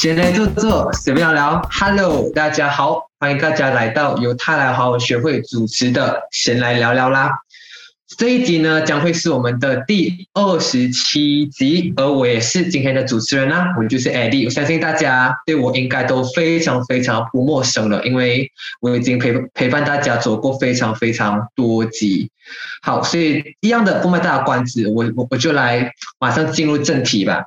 闲来坐坐，随便聊聊。Hello，大家好，欢迎大家来到由泰来华文学会主持的闲来聊聊啦。这一集呢，将会是我们的第二十七集，而我也是今天的主持人啦，我就是 Eddie。我相信大家对我应该都非常非常不陌生了，因为我已经陪陪伴大家走过非常非常多集。好，所以一样的不卖大的关子，我我我就来马上进入正题吧。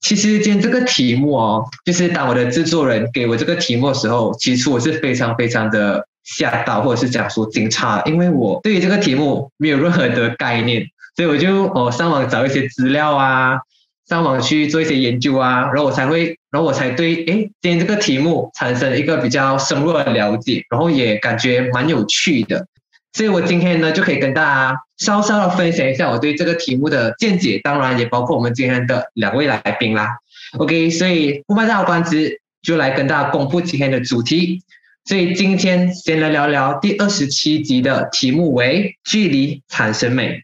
其实今天这个题目哦，就是当我的制作人给我这个题目的时候，其实我是非常非常的。吓到，或者是讲说惊诧，因为我对于这个题目没有任何的概念，所以我就哦上网找一些资料啊，上网去做一些研究啊，然后我才会，然后我才对哎今天这个题目产生一个比较深入的了解，然后也感觉蛮有趣的，所以我今天呢就可以跟大家稍稍的分享一下我对这个题目的见解，当然也包括我们今天的两位来宾啦。OK，所以不卖大关子，就来跟大家公布今天的主题。所以今天先来聊聊第二十七集的题目为“距离产生美”。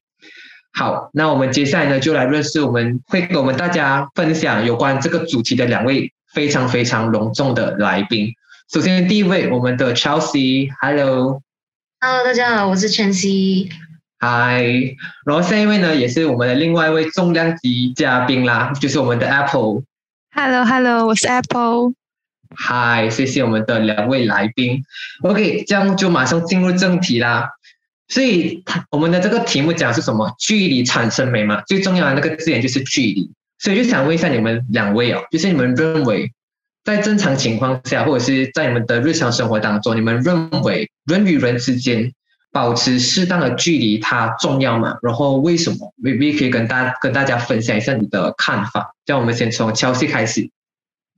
好，那我们接下来呢就来认识我们会跟我们大家分享有关这个主题的两位非常非常隆重的来宾。首先第一位，我们的 Chelsea，Hello，Hello，大家好，我是 Chelsea。Hi，然后下一位呢也是我们的另外一位重量级嘉宾啦，就是我们的 Apple，Hello，Hello，我是 Apple。嗨，谢谢我们的两位来宾。OK，这样就马上进入正题啦。所以，我们的这个题目讲是什么？距离产生美嘛？最重要的那个字眼就是距离。所以，就想问一下你们两位哦，就是你们认为，在正常情况下，或者是在你们的日常生活当中，你们认为人与人之间保持适当的距离，它重要吗？然后为什么你你可以跟大跟大家分享一下你的看法。让我们先从乔西开始。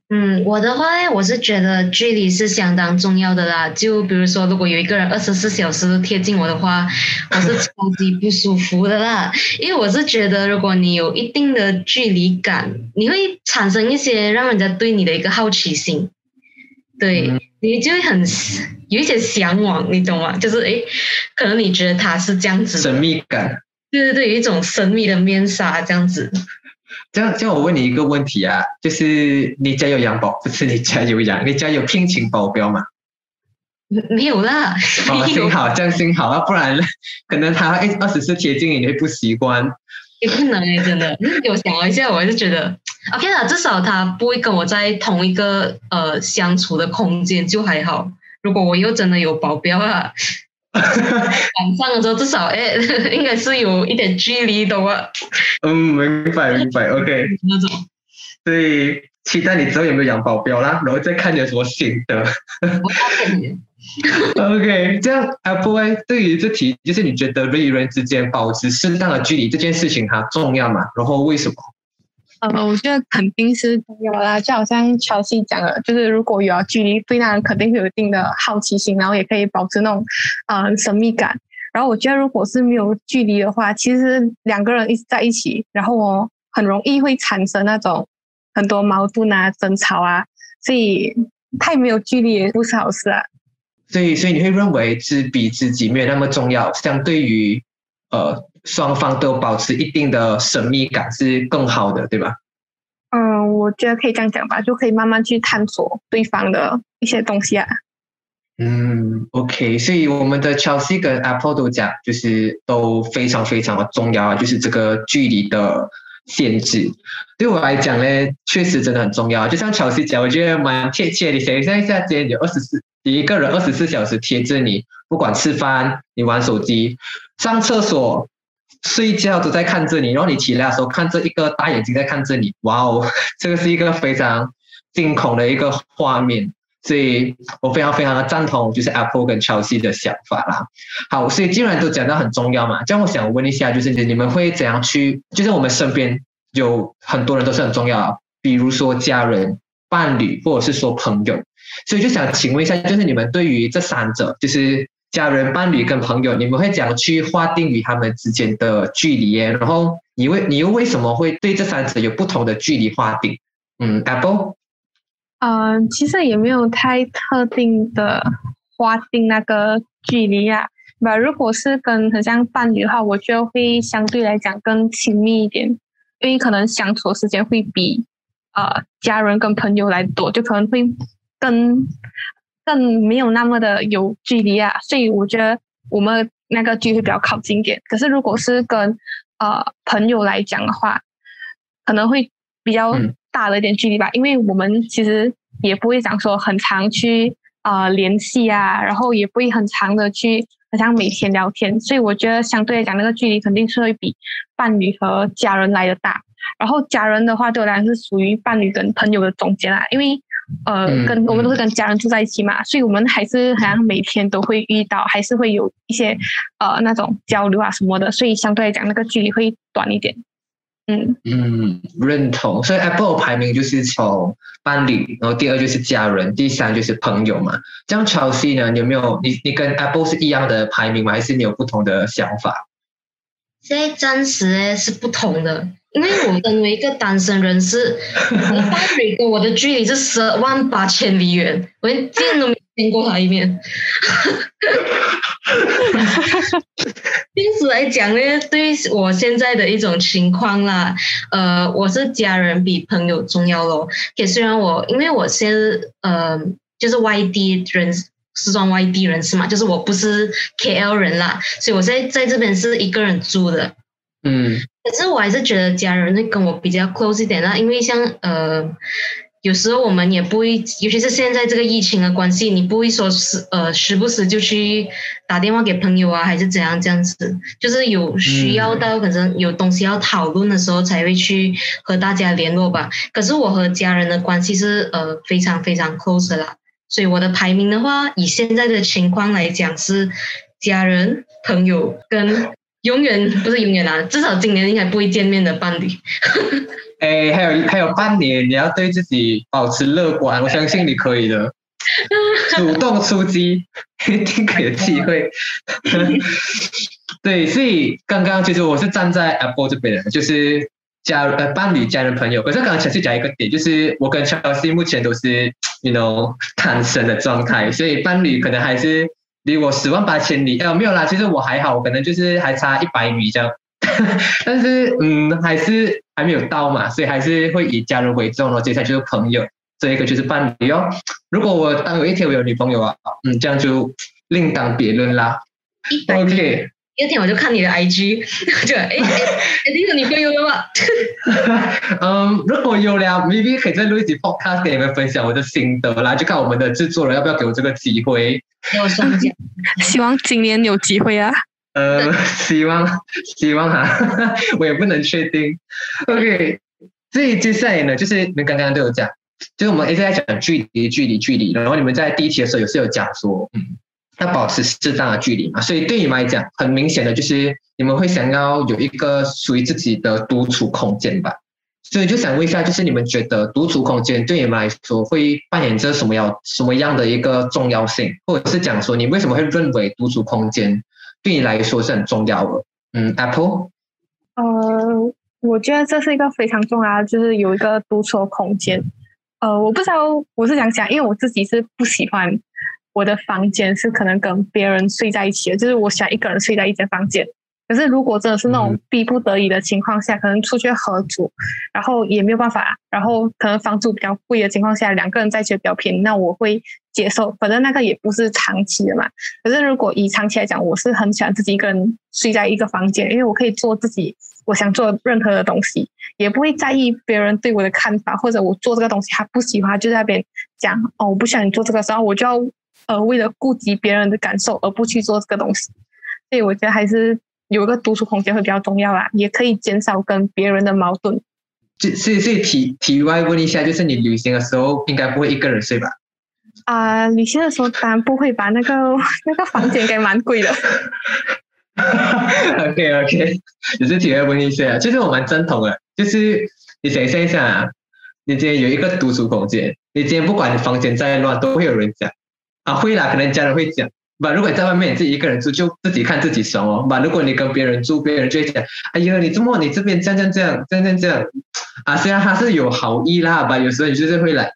嗯，我的话呢，我是觉得距离是相当重要的啦。就比如说，如果有一个人二十四小时贴近我的话，我是超级不舒服的啦。因为我是觉得，如果你有一定的距离感，你会产生一些让人家对你的一个好奇心，对你就会很有一些向往，你懂吗？就是诶，可能你觉得他是这样子，神秘感，对对对，有一种神秘的面纱这样子。这样，这样我问你一个问题啊，就是你家有养保，不是你家有养，你家有聘请保镖吗？没有啦。哦，幸好，这样幸好啊，不然可能他一二十四贴近你，你会不习惯。也不能诶，真的。有想了一下，我就觉得，OK 啦，至少他不会跟我在同一个呃相处的空间，就还好。如果我又真的有保镖啊。晚上的时候至少哎，应该是有一点距离的啊。嗯，明白明白，OK。那种。对，期待你之后有没有养保镖啦，然后再看你有什么心得。OK，这样 Apple 对于这题，就是你觉得人与人之间保持适当的距离这件事情，它重要吗？然后为什么？呃，我觉得肯定是有啦，就好像乔西讲的，就是如果有距离，对那人肯定会有一定的好奇心，然后也可以保持那种呃神秘感。然后我觉得，如果是没有距离的话，其实两个人一直在一起，然后我，很容易会产生那种很多矛盾啊、争吵啊，所以太没有距离也不是好事啊。所以，所以你会认为知彼知己没有那么重要，相对于呃。双方都保持一定的神秘感是更好的，对吧？嗯，我觉得可以这样讲吧，就可以慢慢去探索对方的一些东西啊。嗯，OK，所以我们的 Chelsea 跟 Apple 都讲，就是都非常非常的重要啊，就是这个距离的限制。对我来讲呢，确实真的很重要。就像 Chelsea 讲，我觉得蛮贴切的。想象一下，今天有二十四一个人二十四小时贴着你，不管吃饭、你玩手机、上厕所。睡觉都在看着你，然后你起来的时候看着一个大眼睛在看着你，哇哦，这个是一个非常惊恐的一个画面，所以我非常非常的赞同就是 Apple 跟 Chelsea 的想法啦。好，所以既然都讲到很重要嘛，这样我想问一下，就是你们会怎样去？就是我们身边有很多人都是很重要，比如说家人、伴侣或者是说朋友，所以就想请问一下，就是你们对于这三者，就是。家人、伴侣跟朋友，你们会怎样去划定与他们之间的距离？然后你为你又为什么会对这三者有不同的距离划定？嗯，Apple，嗯，其实也没有太特定的划定那个距离啊。那如果是跟很像伴侣的话，我觉得会相对来讲更亲密一点，因为可能相处时间会比呃家人跟朋友来多，就可能会更更没有那么的有距离啊。所以我觉得我们那个距离比较靠近点。可是如果是跟呃朋友来讲的话，可能会比较大的一点距离吧，因为我们其实也不会讲说很常去啊联系啊，然后也不会很长的去好像每天聊天，所以我觉得相对来讲那个距离肯定是会比伴侣和家人来的大。然后家人的话对我来讲是属于伴侣跟朋友的中间啦，因为呃跟我们都是跟家人住在一起嘛，所以我们还是好像每天都会遇到，还是会有一些呃那种交流啊什么的，所以相对来讲那个距离会短一点。嗯嗯，认同。所以 Apple 排名就是从伴侣，然后第二就是家人，第三就是朋友嘛。这样 Chelsea 呢？你有没有你你跟 Apple 是一样的排名吗？还是你有不同的想法？现在暂时是不同的，因为我身为一个单身人士，我伴侣跟我的距离是十万八千里远，我连见都没见过他一面。因此来讲呢，对我现在的一种情况啦，呃，我是家人比朋友重要咯。也虽然我，因为我先呃就是外地人，是算外地人是嘛，就是我不是 KL 人啦，所以我在在这边是一个人住的。嗯，可是我还是觉得家人会跟我比较 close 一点啦，因为像呃。有时候我们也不会，尤其是现在这个疫情的关系，你不会说是呃时不时就去打电话给朋友啊，还是怎样这样子，就是有需要到可能有东西要讨论的时候才会去和大家联络吧。可是我和家人的关系是呃非常非常 close 的啦，所以我的排名的话，以现在的情况来讲是家人、朋友跟永远不是永远啦，至少今年应该不会见面的伴侣。哎，还有还有半年，你要对自己保持乐观，我相信你可以的。主动出击，一定可以有机会。对，所以刚刚其实我是站在 Apple 这边的，就是家呃伴侣、家人、朋友。可是刚刚想去讲一个点，就是我跟 Chelsea 目前都是 you know 单身的状态，所以伴侣可能还是离我十万八千里。呃，没有啦，其实我还好，我可能就是还差一百米这样。但是，嗯，还是还没有到嘛，所以还是会以家人为重咯。接下来就是朋友，这一个就是伴侣哦。如果我当有一天我有女朋友啊，嗯，这样就另当别论啦。OK，一天我就看你的 IG，就哎，你有女朋友了吗？嗯，如果有了，maybe 可以再录一集 podcast 给你们分享我的心得啦。就看我们的制作人要不要给我这个机会。希望今年有机会啊。呃，希望希望哈，我也不能确定。OK，所以接下来呢，就是你们刚刚都有讲，就是我们一直在讲距离、距离、距离。然后你们在第一期的时候，也是有讲说，嗯，要保持适当的距离嘛。所以对你们来讲，很明显的就是你们会想要有一个属于自己的独处空间吧。所以就想问一下，就是你们觉得独处空间对你们来说会扮演着什么样什么样的一个重要性，或者是讲说你为什么会认为独处空间？对你来说是很重要的，嗯，Apple，呃，我觉得这是一个非常重要的，就是有一个独处空间。呃，我不知道我是想讲，因为我自己是不喜欢我的房间是可能跟别人睡在一起的，就是我想一个人睡在一间房间。可是如果真的是那种逼不得已的情况下，可能出去合租，然后也没有办法，然后可能房租比较贵的情况下，两个人在一起比较便宜，那我会。接受，反正那个也不是长期的嘛。可是如果以长期来讲，我是很喜欢自己一个人睡在一个房间，因为我可以做自己我想做任何的东西，也不会在意别人对我的看法，或者我做这个东西他不喜欢，就在那边讲哦，我不想你做这个，然后我就要呃为了顾及别人的感受而不去做这个东西。所以我觉得还是有一个独处空间会比较重要啦，也可以减少跟别人的矛盾。所以所以题题外问一下，就是你旅行的时候应该不会一个人睡吧？啊，旅行的时候当然不会把那个 那个房间给蛮贵的。OK OK，只是体外问一下，其实我蛮赞同的。就是你想象一下啊，你今天有一个独处空间，你今天不管你房间再乱，都会有人讲啊，会啦，可能家人会讲。吧，如果你在外面你自己一个人住，就自己看自己爽哦。吧，如果你跟别人住，别人就会讲，哎呀，你这么你这边这样这样这样这样这样啊，虽然他是有好意啦，吧，有时候你就是会来。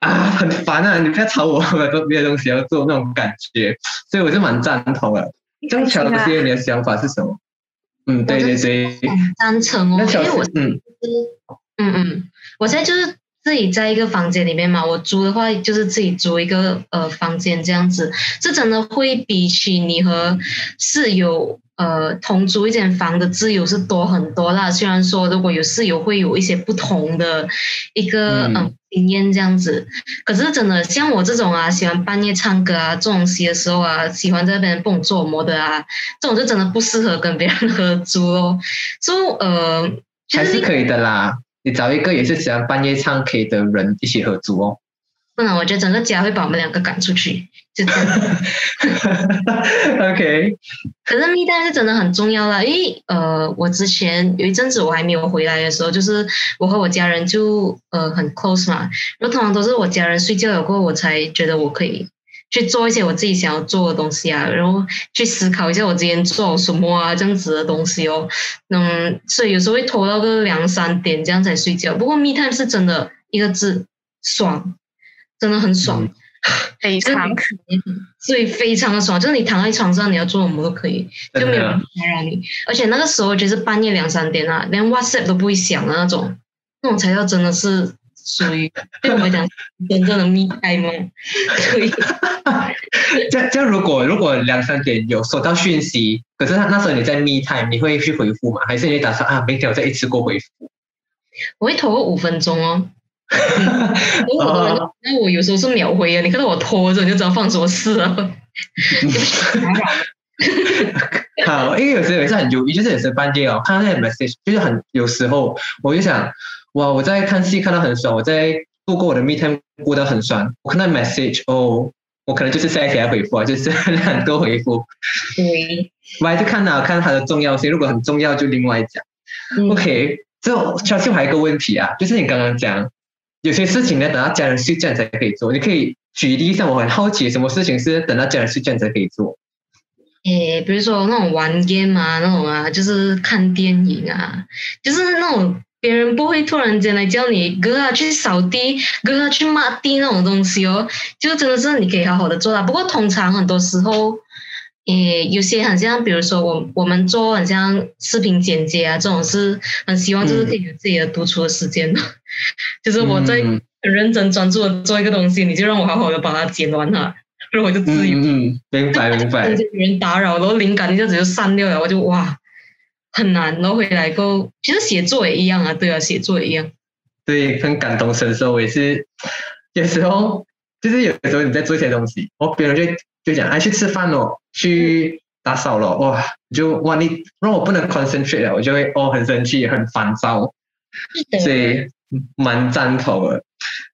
啊，很烦啊！你不要吵我，我有别的东西要做那种感觉，所以我就蛮赞同的。张乔这些你的想法是什么？嗯，对对对，赞成哦。因为我嗯嗯嗯，我现在就是自己在一个房间里面嘛，我租的话就是自己租一个呃房间这样子，这真的会比起你和室友呃同租一间房的自由是多很多啦。虽然说如果有室友会有一些不同的一个嗯经验这样子，可是真的像我这种啊，喜欢半夜唱歌啊这种戏的时候啊，喜欢在那边蹦做模的啊，这种就真的不适合跟别人合租哦。所以呃，还是可以的啦。你找一个也是喜欢半夜唱 K 的人一起合租哦。不然我觉得整个家会把我们两个赶出去，就这样。OK。可是密探是真的很重要啦，因为呃，我之前有一阵子我还没有回来的时候，就是我和我家人就呃很 close 嘛，然后通常都是我家人睡觉了过后，我才觉得我可以去做一些我自己想要做的东西啊，然后去思考一下我之前做什么啊这样子的东西哦。嗯，所以有时候会拖到个两三点这样才睡觉。不过密探是真的一个字爽。真的很爽，非常，所以非常的爽。就是你躺在床上，你要做什么都可以，就没有人打扰你。而且那个时候就是半夜两三点啊，连 WhatsApp 都不会响的那种，那种才叫真的是属于对我来讲真正的密开吗？可以。这这如果如果两三点有收到讯息，可是他那时候你在密 time，你会去回复吗？还是你打算啊，明天我再一次过回复？我会拖五分钟哦。那我有时候是秒回啊，你看到我拖着，你就知道放什么事了。好，因为有时候也是很犹豫，就是有时半夜哦，看到那些 message，就是很有时候我就想，哇，我在看戏看到很爽，我在度过我的 meeting 过得很爽，我看到 message 哦，我可能就是下一条回复啊，就是 很多回复。对，我还是看到看它的重要性，如果很重要就另外讲。OK，这小新还有一个问题啊，就是你刚刚讲。有些事情呢，等到家人睡觉才可以做。你可以举例一下，我很好奇，什么事情是等到家人睡觉才可以做？诶，比如说那种玩 game 啊，那种啊，就是看电影啊，就是那种别人不会突然间来叫你哥啊去扫地，哥啊去抹地那种东西哦，就真的是你可以好好的做到。不过通常很多时候。诶，有些很像，比如说我我们做很像视频剪接啊，这种是很希望就是可以有自己的独处的时间的，就是我在很认真专注的做一个东西，你就让我好好的把它剪完它，然后我就自由。嗯，明白明白。有 人打扰，然后灵感一下子就散掉了，我就哇，很难。然后回来后，其实写作也一样啊，对啊，写作也一样。对，很感同身受，我也是 有时候就是有时候你在做一些东西，哦，别人就。就讲，哎，去吃饭哦，去打扫了，哇，就哇，你让我不能 concentrate 了，我就会哦，很生气，很烦躁，所以蛮赞同的。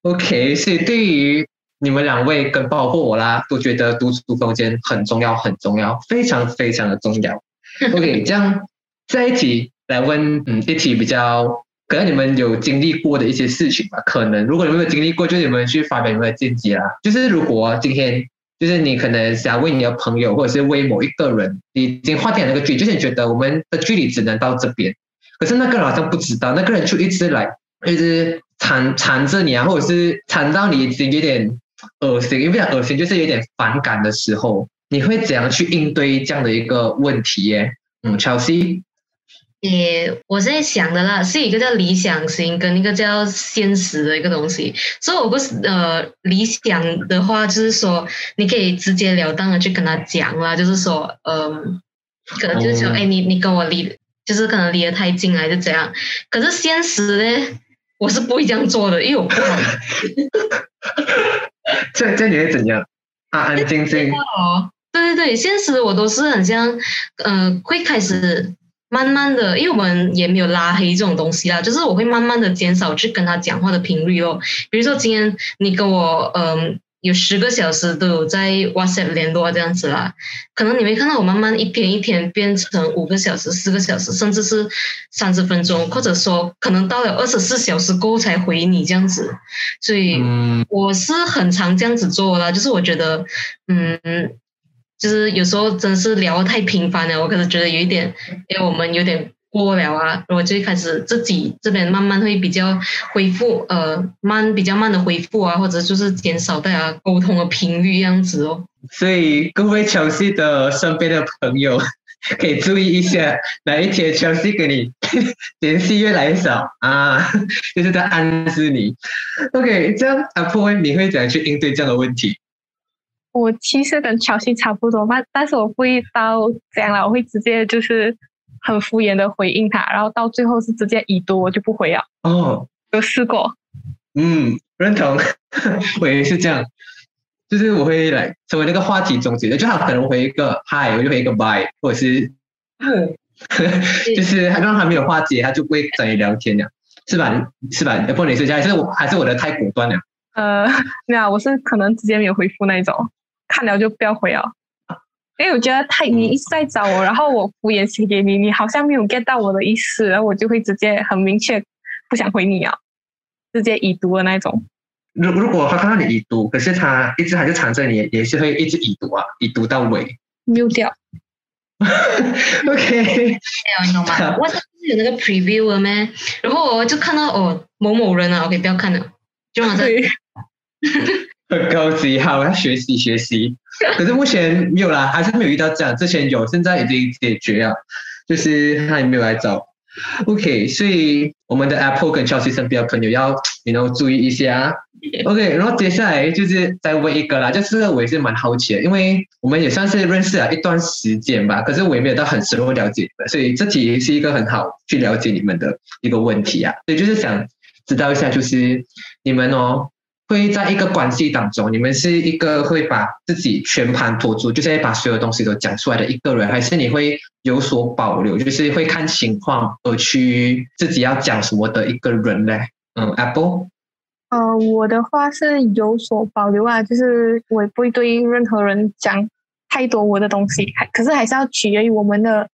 OK，所以对于你们两位跟包括我啦，都觉得独处空间很重要，很重要，非常非常的重要。OK，这样在一起来问，嗯，一题比较可能你们有经历过的一些事情吧？可能如果你们有经历过，就你们去发表你们的见解啦。就是如果今天。就是你可能想为你的朋友，或者是为某一个人，你已经划定了那个距离，就是你觉得我们的距离只能到这边，可是那个人好像不知道，那个人就一直来，一直缠缠着你啊，或者是缠到你已经有点恶心，因为恶心就是有点反感的时候，你会怎样去应对这样的一个问题耶？嗯，Chelsea。也我在想的啦，是一个叫理想型跟一个叫现实的一个东西。所以我不是呃理想的话，就是说你可以直截了当的去跟他讲啦，就是说嗯，可能就是说哎你你跟我离，就是可能离得太近还是怎样。可是现实呢，我是不会这样做的，因为我不好。这这你会怎样？安安静静。哦，对对对，现实我都是很像，呃，会开始。慢慢的，因为我们也没有拉黑这种东西啦，就是我会慢慢的减少去跟他讲话的频率哦。比如说今天你跟我，嗯，有十个小时都有在 WhatsApp 联络这样子啦，可能你会看到我慢慢一天一天变成五个小时、四个小时，甚至是三十分钟，或者说可能到了二十四小时过后才回你这样子。所以我是很常这样子做啦，就是我觉得，嗯。就是有时候真是聊太频繁了，我可能觉得有一点，因为我们有点过了啊，我就开始自己这边慢慢会比较恢复，呃，慢比较慢的恢复啊，或者就是减少大家沟通的频率样子哦。所以各位乔西的身边的朋友，可以注意一下，哪一天 Chelsea 跟你 联系越来越少啊，就是在暗示你。OK，这样阿破，你会怎样去应对这样的问题？我其实跟乔西差不多嘛，但是我不会到这样了，我会直接就是很敷衍的回应他，然后到最后是直接已读，我就不回了。哦，有试过。嗯，认同，我也是这样，就是我会来成为那个话题终结的，就他可能回一个 Hi，我就回一个 Bye，或者是，就是让他没有化解，他就不会找你聊天了，是吧？是吧？不你是这样，还是我还是我的太果断了？呃，没有，我是可能直接没有回复那一种，看了就不要回了，因为我觉得太你一直在找我，然后我敷衍写给你，你好像没有 get 到我的意思，然后我就会直接很明确不想回你啊。直接已读的那种。如如果他看到你已读，可是他一直还是缠着你，也是会一直已读啊，已读到尾。mute 掉。OK。没有，你懂吗？我是有那个 preview 了咩？然后我就看到哦某某人啊，OK，不要看了，就往这。很 高级，好，要学习学习。可是目前没有啦，还是没有遇到这样。之前有，现在已经解决了，就是他也没有来找。OK，所以我们的 Apple 跟 Chelsea 身边的朋友要你 know 注意一下。OK，然后接下来就是再问一个啦，就是我也是蛮好奇的，因为我们也算是认识了一段时间吧，可是我也没有到很深入了解你们，所以这题是一个很好去了解你们的一个问题啊。所以就是想知道一下，就是你们哦。会在一个关系当中，你们是一个会把自己全盘托出，就是把所有东西都讲出来的一个人，还是你会有所保留，就是会看情况而去自己要讲什么的一个人呢？嗯，Apple，呃，我的话是有所保留啊，就是我不会对任何人讲太多我的东西，还可是还是要取决于我们的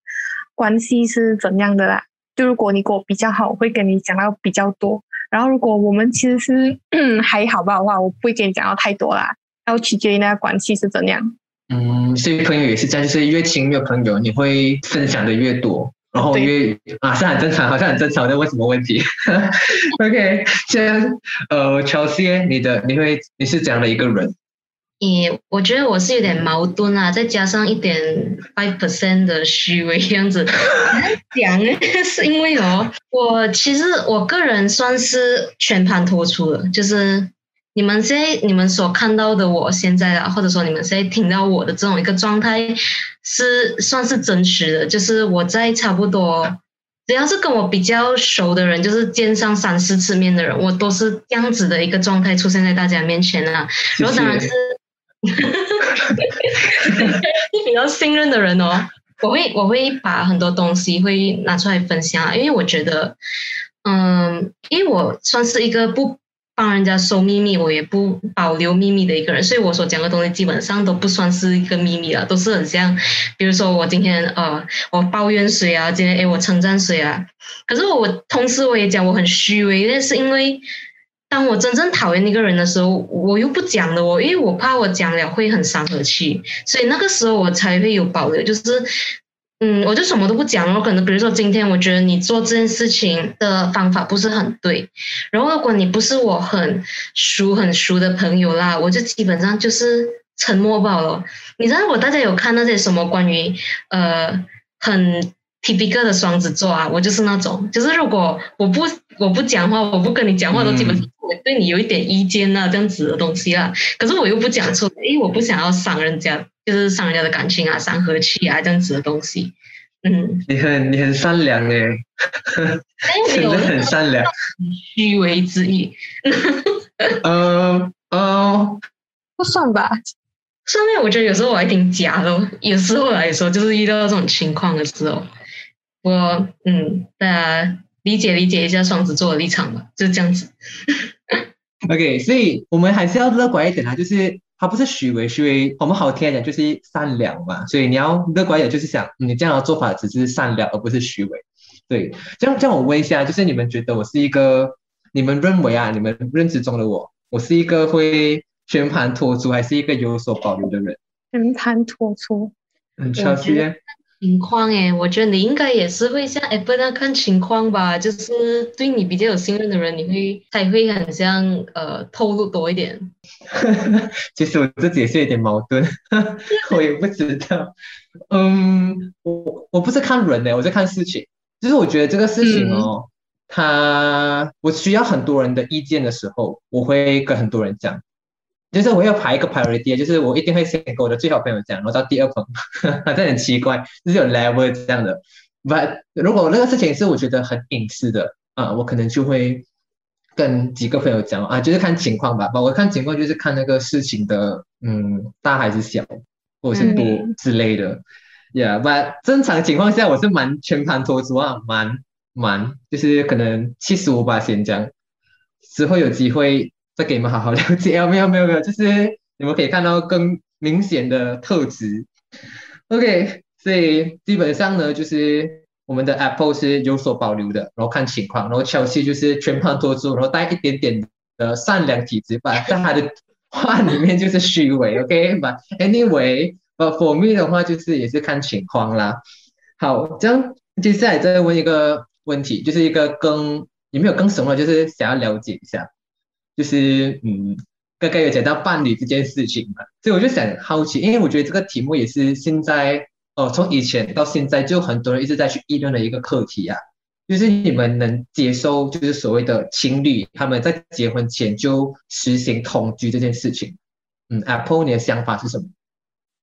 关系是怎样的啦。就如果你跟我比较好，我会跟你讲到比较多。然后，如果我们其实是 还好吧的话，我不会跟你讲到太多啦，要取决于那个关系是怎样。嗯，所以朋友也是这样，就是越亲越朋友，你会分享的越多，然后越啊是很正常，好像很正常，那问什么问题？OK，这样呃，乔西，你的你会你是怎样的一个人？你我觉得我是有点矛盾啊，再加上一点 five percent 的虚伪样子讲呢，是因为哦，我其实我个人算是全盘托出了，就是你们现在你们所看到的我现在啊，或者说你们现在听到我的这种一个状态，是算是真实的，就是我在差不多只要是跟我比较熟的人，就是见上三四次面的人，我都是这样子的一个状态出现在大家面前啊，然后当然是。你比较信任的人哦，我会我会把很多东西会拿出来分享，因为我觉得，嗯，因为我算是一个不帮人家收秘密，我也不保留秘密的一个人，所以我所讲的东西基本上都不算是一个秘密了，都是很像，比如说我今天呃，我抱怨谁啊，今天哎我称赞谁啊，可是我同时我也讲我很虚伪，那是因为。当我真正讨厌一个人的时候，我又不讲了，我因为我怕我讲了会很伤和气，所以那个时候我才会有保留，就是，嗯，我就什么都不讲了。可能比如说今天我觉得你做这件事情的方法不是很对，然后如果你不是我很熟很熟的朋友啦，我就基本上就是沉默罢了。你知道我大家有看那些什么关于呃很。Typical 的双子座啊，我就是那种，就是如果我不我不讲话，我不跟你讲话，都基本上对你有一点意见啊，这样子的东西啦。可是我又不讲出来，因为我不想要伤人家，就是伤人家的感情啊，伤和气啊，这样子的东西。嗯，你很你很善良哎，真的很善良，虚伪之意。呃呃，不算吧。上面我觉得有时候我还挺假的，有时候来说就是遇到这种情况的时候。我嗯，大家理解理解一下双子座的立场吧，就是这样子。OK，所以我们还是要乐观一点啊，就是他不是虚伪，虚伪我们好听一点就是善良嘛，所以你要乐观一点，就是想你这样的做法只是善良，而不是虚伪。对，这样这样我问一下，就是你们觉得我是一个，你们认为啊，你们认知中的我，我是一个会全盘托出，还是一个有所保留的人？全盘托出，嗯，小溪。情况诶，我觉得你应该也是会像 Apple 那看情况吧，就是对你比较有信任的人，你会才会很像呃透露多一点。其实我自己也是有点矛盾，我也不知道。嗯，我我我不是看人呢，我在看事情。就是我觉得这个事情哦，他我需要很多人的意见的时候，我会跟很多人讲。就是我要排一个 priority，就是我一定会先跟我的最好朋友讲，然后到第二朋友，这很奇怪，就是有 level 这样的。But 如果那个事情是我觉得很隐私的啊，我可能就会跟几个朋友讲啊，就是看情况吧。我看情况就是看那个事情的嗯大还是小，或者是多之类的。Yeah，But 正常情况下我是蛮全盘托出啊，蛮蛮就是可能七十五八先讲，之后有机会。再给你们好好了解啊！没有没有没有，就是你们可以看到更明显的特质。OK，所以基本上呢，就是我们的 Apple 是有所保留的，然后看情况，然后乔气就是全盘托出，然后带一点点的善良体质吧，在他的话里面就是虚伪。OK，But anyway，But for me 的话就是也是看情况啦。好，这样接下来再问一个问题，就是一个更有没有更什么，就是想要了解一下。就是嗯，刚刚有讲到伴侣这件事情嘛，所以我就想好奇，因为我觉得这个题目也是现在哦，从以前到现在就很多人一直在去议论的一个课题啊。就是你们能接受，就是所谓的情侣他们在结婚前就实行同居这件事情？嗯，Apple，你的想法是什么？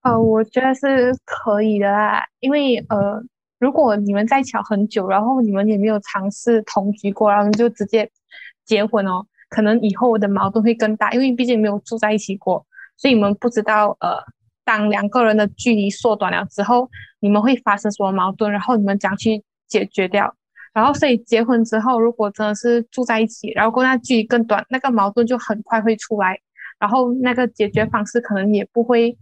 呃，我觉得是可以的啦，因为呃，如果你们在一起很久，然后你们也没有尝试同居过，然后就直接结婚哦。可能以后的矛盾会更大，因为毕竟没有住在一起过，所以你们不知道，呃，当两个人的距离缩短了之后，你们会发生什么矛盾，然后你们怎样去解决掉。然后，所以结婚之后，如果真的是住在一起，然后那距离更短，那个矛盾就很快会出来，然后那个解决方式可能也不会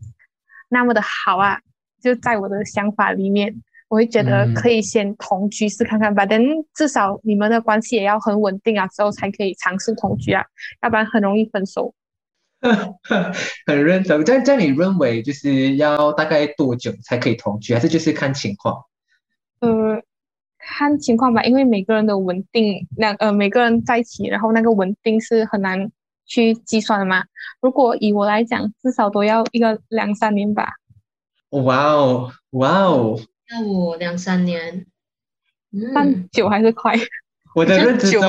那么的好啊。就在我的想法里面。我会觉得可以先同居试看看吧，但至少你们的关系也要很稳定啊，之后才可以尝试同居啊，要不然很容易分手。很认同，但在你认为就是要大概多久才可以同居，还是就是看情况？呃，看情况吧，因为每个人的稳定，那呃每个人在一起，然后那个稳定是很难去计算的嘛。如果以我来讲，至少都要一个两三年吧。哇哦，哇哦。那我两三年，嗯，久还是快？我的认知中，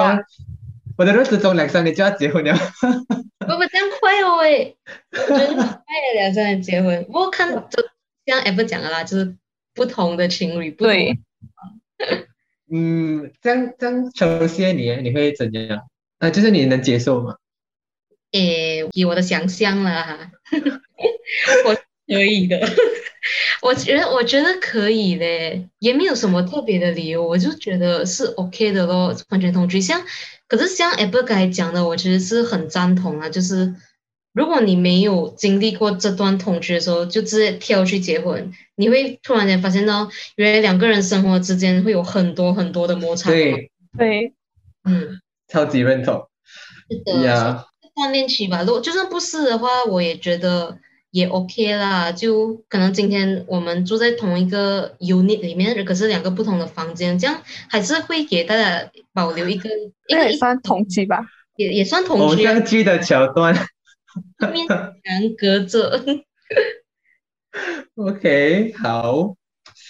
我的认知中两三年就要结婚了。不不，这样快哦喂，快了两三年结婚。我看就像 F 讲的啦，就是不同的情侣，对。嗯，这样这样，首先你你会怎样？啊，就是你能接受吗？诶，以我的想象啦，我可以的。我觉得我觉得可以嘞，也没有什么特别的理由，我就觉得是 OK 的咯，完全同居。像可是像 Apple 刚才讲的，我其实是很赞同啊，就是如果你没有经历过这段同居的时候，就直接跳去结婚，你会突然间发现到，原来两个人生活之间会有很多很多的摩擦。对对，嗯，超级认同。是的，锻炼期吧。如果就算不是的话，我也觉得。也 OK 啦，就可能今天我们住在同一个 unit 里面，可是两个不同的房间，这样还是会给大家保留一个，应该也算同居吧，也也算同居。偶像剧的桥段，面墙隔着。OK，好，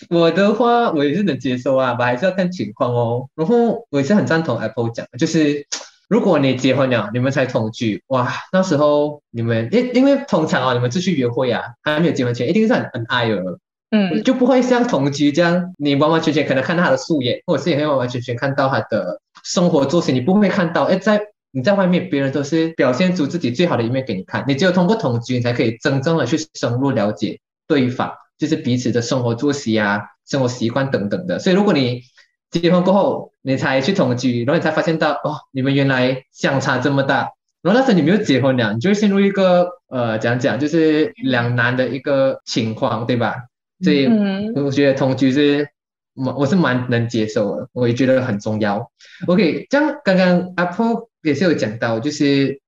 我的话我也是能接受啊，我还是要看情况哦。然后我也是很赞同 Apple 讲，就是。如果你结婚了，你们才同居，哇，那时候你们因因为通常啊，你们出去约会啊，还没有结婚前，一定是很很爱的，嗯，就不会像同居这样，你完完全全可能看到他的素颜，或者是也会完完全全看到他的生活作息，你不会看到，哎，在你在外面，别人都是表现出自己最好的一面给你看，你只有通过同居，你才可以真正的去深入了解对方，就是彼此的生活作息啊、生活习惯等等的，所以如果你。结婚过后，你才去同居，然后你才发现到哦，你们原来相差这么大。然后那时候你没有结婚了，你就陷入一个呃，讲讲就是两难的一个情况，对吧？所以我觉得同居是，我我是蛮能接受的，我也觉得很重要。OK，这样刚刚 Apple 也是有讲到，就是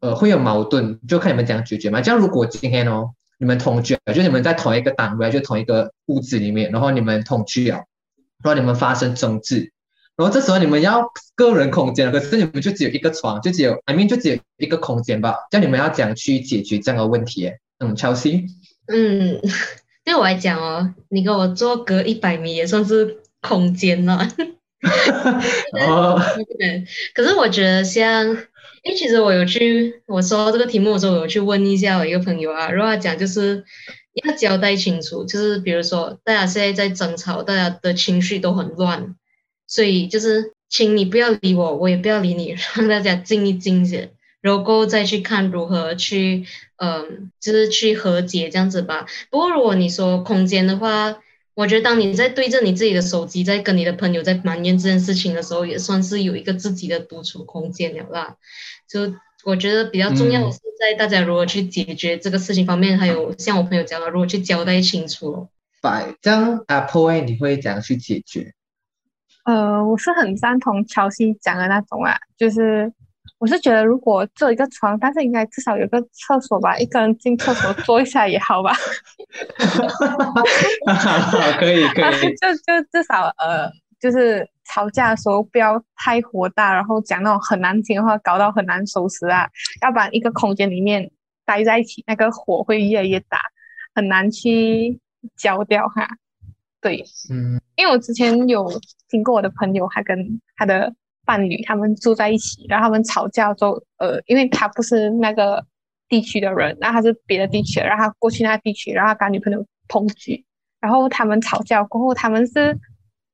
呃会有矛盾，就看你们怎样解决嘛。这样如果今天哦，你们同居，就你们在同一个单位，就同一个屋子里面，然后你们同居啊。让你们发生争执，然后这时候你们要个人空间可是你们就只有一个床，就只有，I mean 就只有一个空间吧，叫你们要怎样去解决这样的问题？嗯，乔西，嗯，对我来讲哦，你跟我坐隔一百米也算是空间了。哦，对，可是我觉得像，因为其实我有去，我收到这个题目的时候，我有去问一下我一个朋友啊，如果他讲就是要交代清楚，就是比如说大家现在在争吵，大家的情绪都很乱，所以就是请你不要理我，我也不要理你，让大家静一静些，然后再去看如何去，嗯，就是去和解这样子吧。不过如果你说空间的话，我觉得当你在对着你自己的手机，在跟你的朋友在埋怨这件事情的时候，也算是有一个自己的独处空间了啦。就我觉得比较重要的是在大家如何去解决这个事情方面，还有像我朋友讲的，如何去交代清楚。百这样 Apple 你会怎样去解决？呃，我是很赞同乔西讲的那种啊，就是我是觉得如果做一个床，但是应该至少有个厕所吧，一个人进厕所坐一下也好吧。可以可以，就就至少呃，就是吵架的时候不要太火大，然后讲那种很难听的话，搞到很难收拾啊。要不然一个空间里面待在一起，那个火会越来越大，很难去浇掉哈。对，嗯，因为我之前有听过我的朋友，他跟他的伴侣他们住在一起，然后他们吵架之后，呃，因为他不是那个地区的人，那他是别的地区的，然后他过去那个地区，然后他跟女朋友同居，然后他们吵架过后，他们是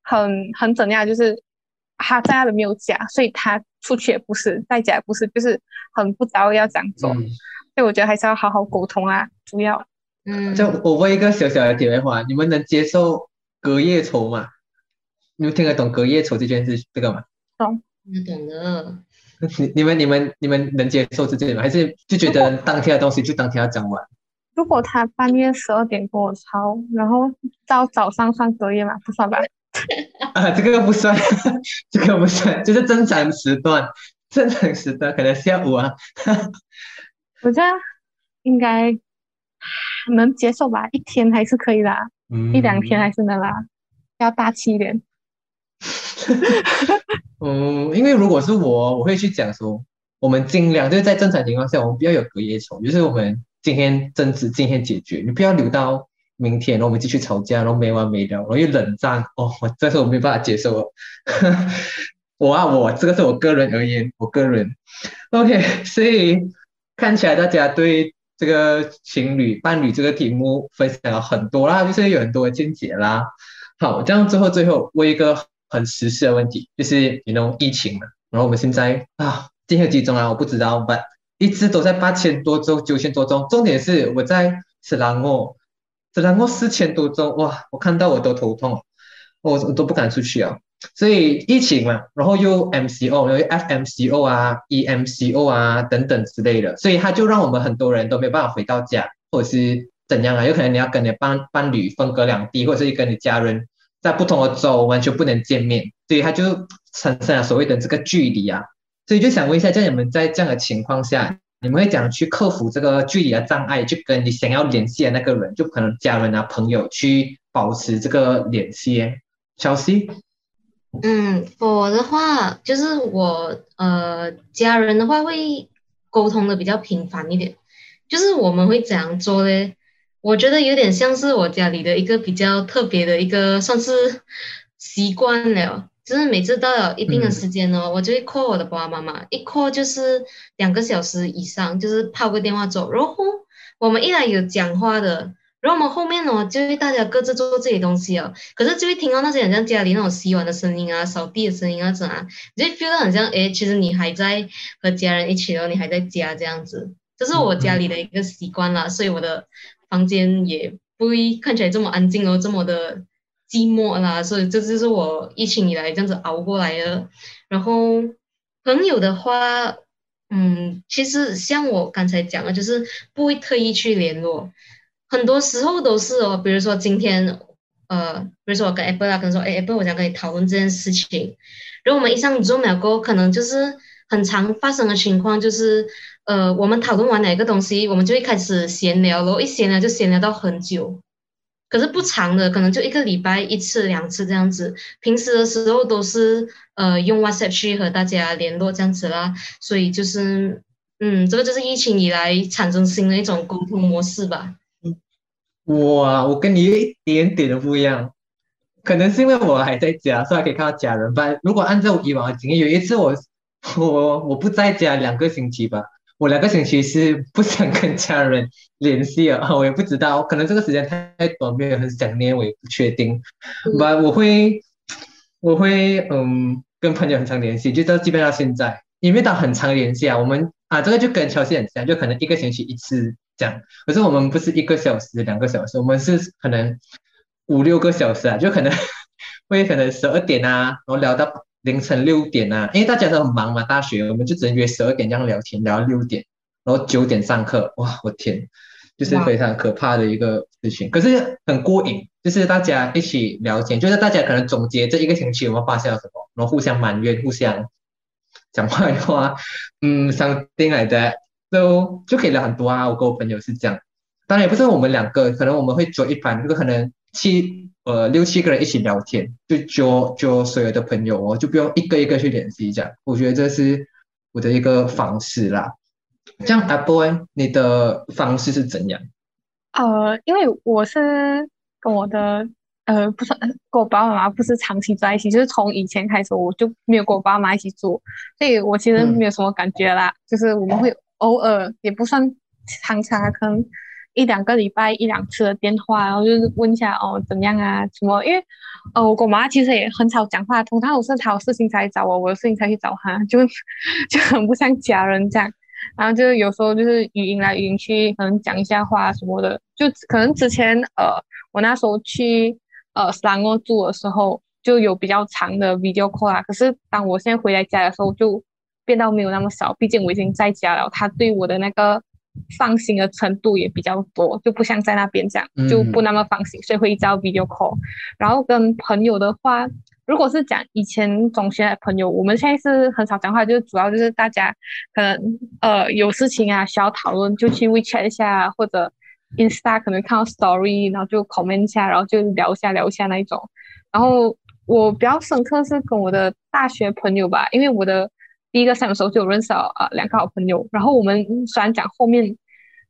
很很怎样，就是他在家里没有家，所以他出去也不是，在家也不是，就是很不知道要怎样做，嗯所以我觉得还是要好好沟通啊，主要。嗯，就我问一个小小的题外话，你们能接受隔夜仇吗？你们听得懂隔夜仇这件事这个吗？懂懂的。你你们你们你们能接受这件吗？还是就觉得当天的东西就当天要讲完？如果他半夜十二点跟我吵，然后到早上算隔夜吗？不算吧。啊，这个不算，这个不算，就是正常时段，正常时段可能下午啊。我觉得应该能接受吧，一天还是可以啦，一两天还是能啦，要大气一点。嗯，因为如果是我，我会去讲说，我们尽量就是在正常情况下，我们不要有隔夜仇，就是我们今天争执，今天解决，你不要留到明天，然后我们继续吵架，然后没完没了，然后又冷战，哦，我这是我没办法接受了。我啊，我这个是我个人而言，我个人，OK，所以看起来大家对这个情侣伴侣这个题目分享了很多啦，就是有很多的见解啦。好，这样最后最后问一个很时事的问题，就是你 know 疫情嘛，然后我们现在啊，今天有几宗啊？我不知道我一直都在八千多宗、九千多宗，重点是我在斯兰沃，斯兰沃四千多宗，哇，我看到我都头痛，我我都不敢出去啊。所以疫情嘛，然后又 MCO，又 FMCO 啊、EMCO 啊等等之类的，所以它就让我们很多人都没办法回到家，或者是怎样啊？有可能你要跟你的伴伴侣分隔两地，或者是跟你家人在不同的州完全不能见面，所以它就产生了所谓的这个距离啊。所以就想问一下，在你们在这样的情况下，你们会怎样去克服这个距离的障碍，去跟你想要联系的那个人，就可能家人啊、朋友去保持这个联系？小 C，嗯，我的话就是我呃家人的话会沟通的比较频繁一点，就是我们会怎样做嘞？我觉得有点像是我家里的一个比较特别的一个算是习惯了，就是每次到了一定的时间呢，我就会 call 我的爸爸妈妈，一 call 就是两个小时以上，就是泡个电话走，然后我们一来有讲话的。然后我们后面呢，就会大家各自做自己的东西哦，可是就会听到那些很像家里那种洗碗的声音啊、扫地的声音啊，怎啊，你就 feel 到很像，诶，其实你还在和家人一起，哦你还在家这样子，这是我家里的一个习惯啦，所以我的房间也不会看起来这么安静哦，这么的寂寞啦，所以这就是我疫情以来这样子熬过来的。然后朋友的话，嗯，其实像我刚才讲的，就是不会特意去联络。很多时候都是哦，比如说今天，呃，比如说我跟 Apple 啊，跟说，哎，Apple，我想跟你讨论这件事情。然后我们一上 Zoom 了过后，可能就是很常发生的情况，就是，呃，我们讨论完哪个东西，我们就会开始闲聊咯，一闲聊就闲聊到很久。可是不长的，可能就一个礼拜一次两次这样子。平时的时候都是呃用 WhatsApp 去和大家联络这样子啦。所以就是，嗯，这个就是疫情以来产生新的一种沟通模式吧。哇，我跟你一点点都不一样，可能是因为我还在家，所以可以看到家人。吧如果按照以往的经验，有一次我我我不在家两个星期吧，我两个星期是不想跟家人联系啊，我也不知道，可能这个时间太短，没有很想念，我也不确定。不，我会我会嗯跟朋友很常联系，就到基本到现在，因为到很常联系啊，我们啊这个就跟乔西很像，就可能一个星期一次。这样，可是我们不是一个小时、两个小时，我们是可能五六个小时啊，就可能 会可能十二点啊，然后聊到凌晨六点啊，因为大家都很忙嘛，大学我们就只能约十二点这样聊天，聊到六点，然后九点上课，哇，我天，就是非常可怕的一个事情，可是很过瘾，就是大家一起聊天，就是大家可能总结这一个星期有没有发现了什么，然后互相埋怨、互相讲坏话，嗯，something like that。都就可以聊很多啊！我跟我朋友是这样，当然也不是我们两个，可能我们会做一班，这个可能七呃六七个人一起聊天，就揪揪所有的朋友哦，就不用一个一个去联系这样。我觉得这是我的一个方式啦。这样阿 boy，你的方式是怎样？呃，因为我是跟我的呃不是跟我爸爸妈妈不是长期在一起，就是从以前开始我就没有跟我爸妈一起住，所以我其实没有什么感觉啦，就是我们会。偶尔也不算常常，可能一两个礼拜一两次的电话，然后就是问一下哦怎样啊什么？因为呃我跟我妈其实也很少讲话，通常我是她有事情才找我，我有事情才去找她，就就很不像家人这样。然后就是有时候就是语音来语音去，可能讲一下话什么的。就可能之前呃我那时候去呃三个住的时候，就有比较长的 video call 啊。可是当我现在回来家的时候就。变到没有那么少，毕竟我已经在家了，他对我的那个放心的程度也比较多，就不像在那边这样，就不那么放心，所以会叫 video call。然后跟朋友的话，如果是讲以前中学的朋友，我们现在是很少讲话，就是主要就是大家可能呃有事情啊需要讨论，就去 WeChat 一下，或者 Insta 可能看到 Story，然后就 comment 一下，然后就聊一下聊一下那一种。然后我比较深刻是跟我的大学朋友吧，因为我的。第一个 sem 的时候就有认识啊两个好朋友，然后我们虽然讲后面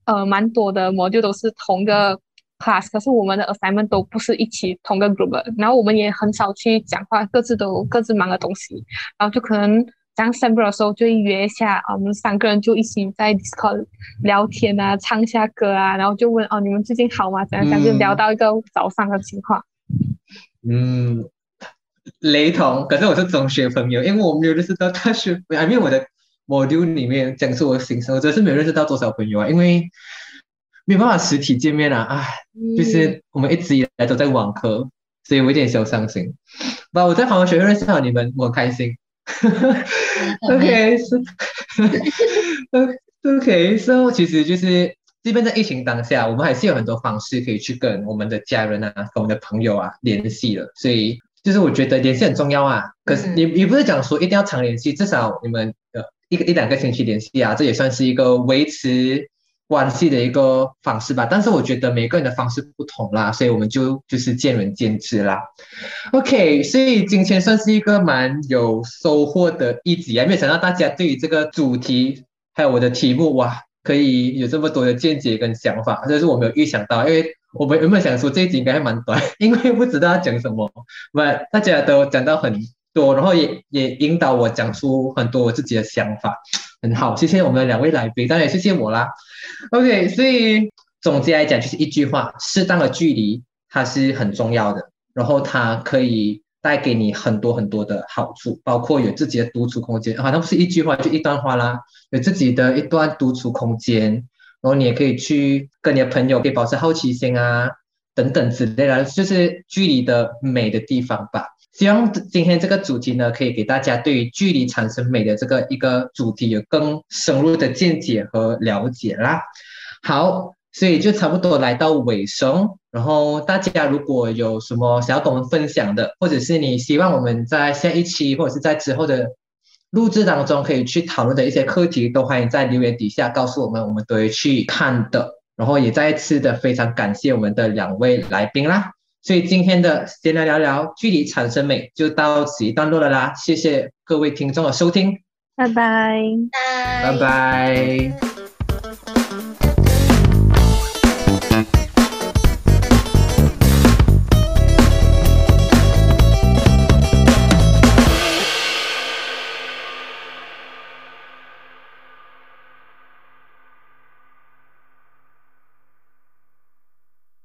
呃蛮多的模就都是同个 class，可是我们的 assignment 都不是一起同个 group，然后我们也很少去讲话，各自都各自忙的东西，然后就可能讲 sem 的时候就约一下啊，我们三个人就一起在 Discord 聊天啊，唱一下歌啊，然后就问哦你们最近好吗？怎样怎样，就聊到一个早上的情况。嗯。雷同，可是我是中学朋友，因为我没有认识到大学，因为我的 module 里面讲述我的心声，我真是没有认识到多少朋友啊，因为没有办法实体见面啊，唉，就是我们一直以来都在网课，所以我有点小伤心。不，我在华文学院认识到你们，我很开心。OK，是，OK，so 其实就是，即便在疫情当下，我们还是有很多方式可以去跟我们的家人啊、跟我们的朋友啊联系了，所以。就是我觉得联系很重要啊，可是你你不是讲说一定要常联系，至少你们呃一个一两个星期联系啊，这也算是一个维持关系的一个方式吧。但是我觉得每个人的方式不同啦，所以我们就就是见仁见智啦。OK，所以今天算是一个蛮有收获的一集啊，没有想到大家对于这个主题还有我的题目哇，可以有这么多的见解跟想法，这是我没有预想到，因为。我们原本想说这一集应该还蛮短，因为不知道要讲什么，不，大家都讲到很多，然后也也引导我讲出很多我自己的想法，很好，谢谢我们的两位来宾，当然也谢谢我啦。OK，所以总结来讲就是一句话，适当的距离它是很重要的，然后它可以带给你很多很多的好处，包括有自己的独处空间，好像不是一句话就一段话啦，有自己的一段独处空间。然后你也可以去跟你的朋友可以保持好奇心啊，等等之类的，就是距离的美的地方吧。希望今天这个主题呢，可以给大家对于距离产生美的这个一个主题有更深入的见解和了解啦。好，所以就差不多来到尾声。然后大家如果有什么想要跟我们分享的，或者是你希望我们在下一期或者是在之后的。录制当中可以去讨论的一些课题，都欢迎在留言底下告诉我们，我们都会去看的。然后也再一次的非常感谢我们的两位来宾啦。所以今天的闲聊聊聊距离产生美就到此一段落了啦，谢谢各位听众的收听，拜拜，拜拜。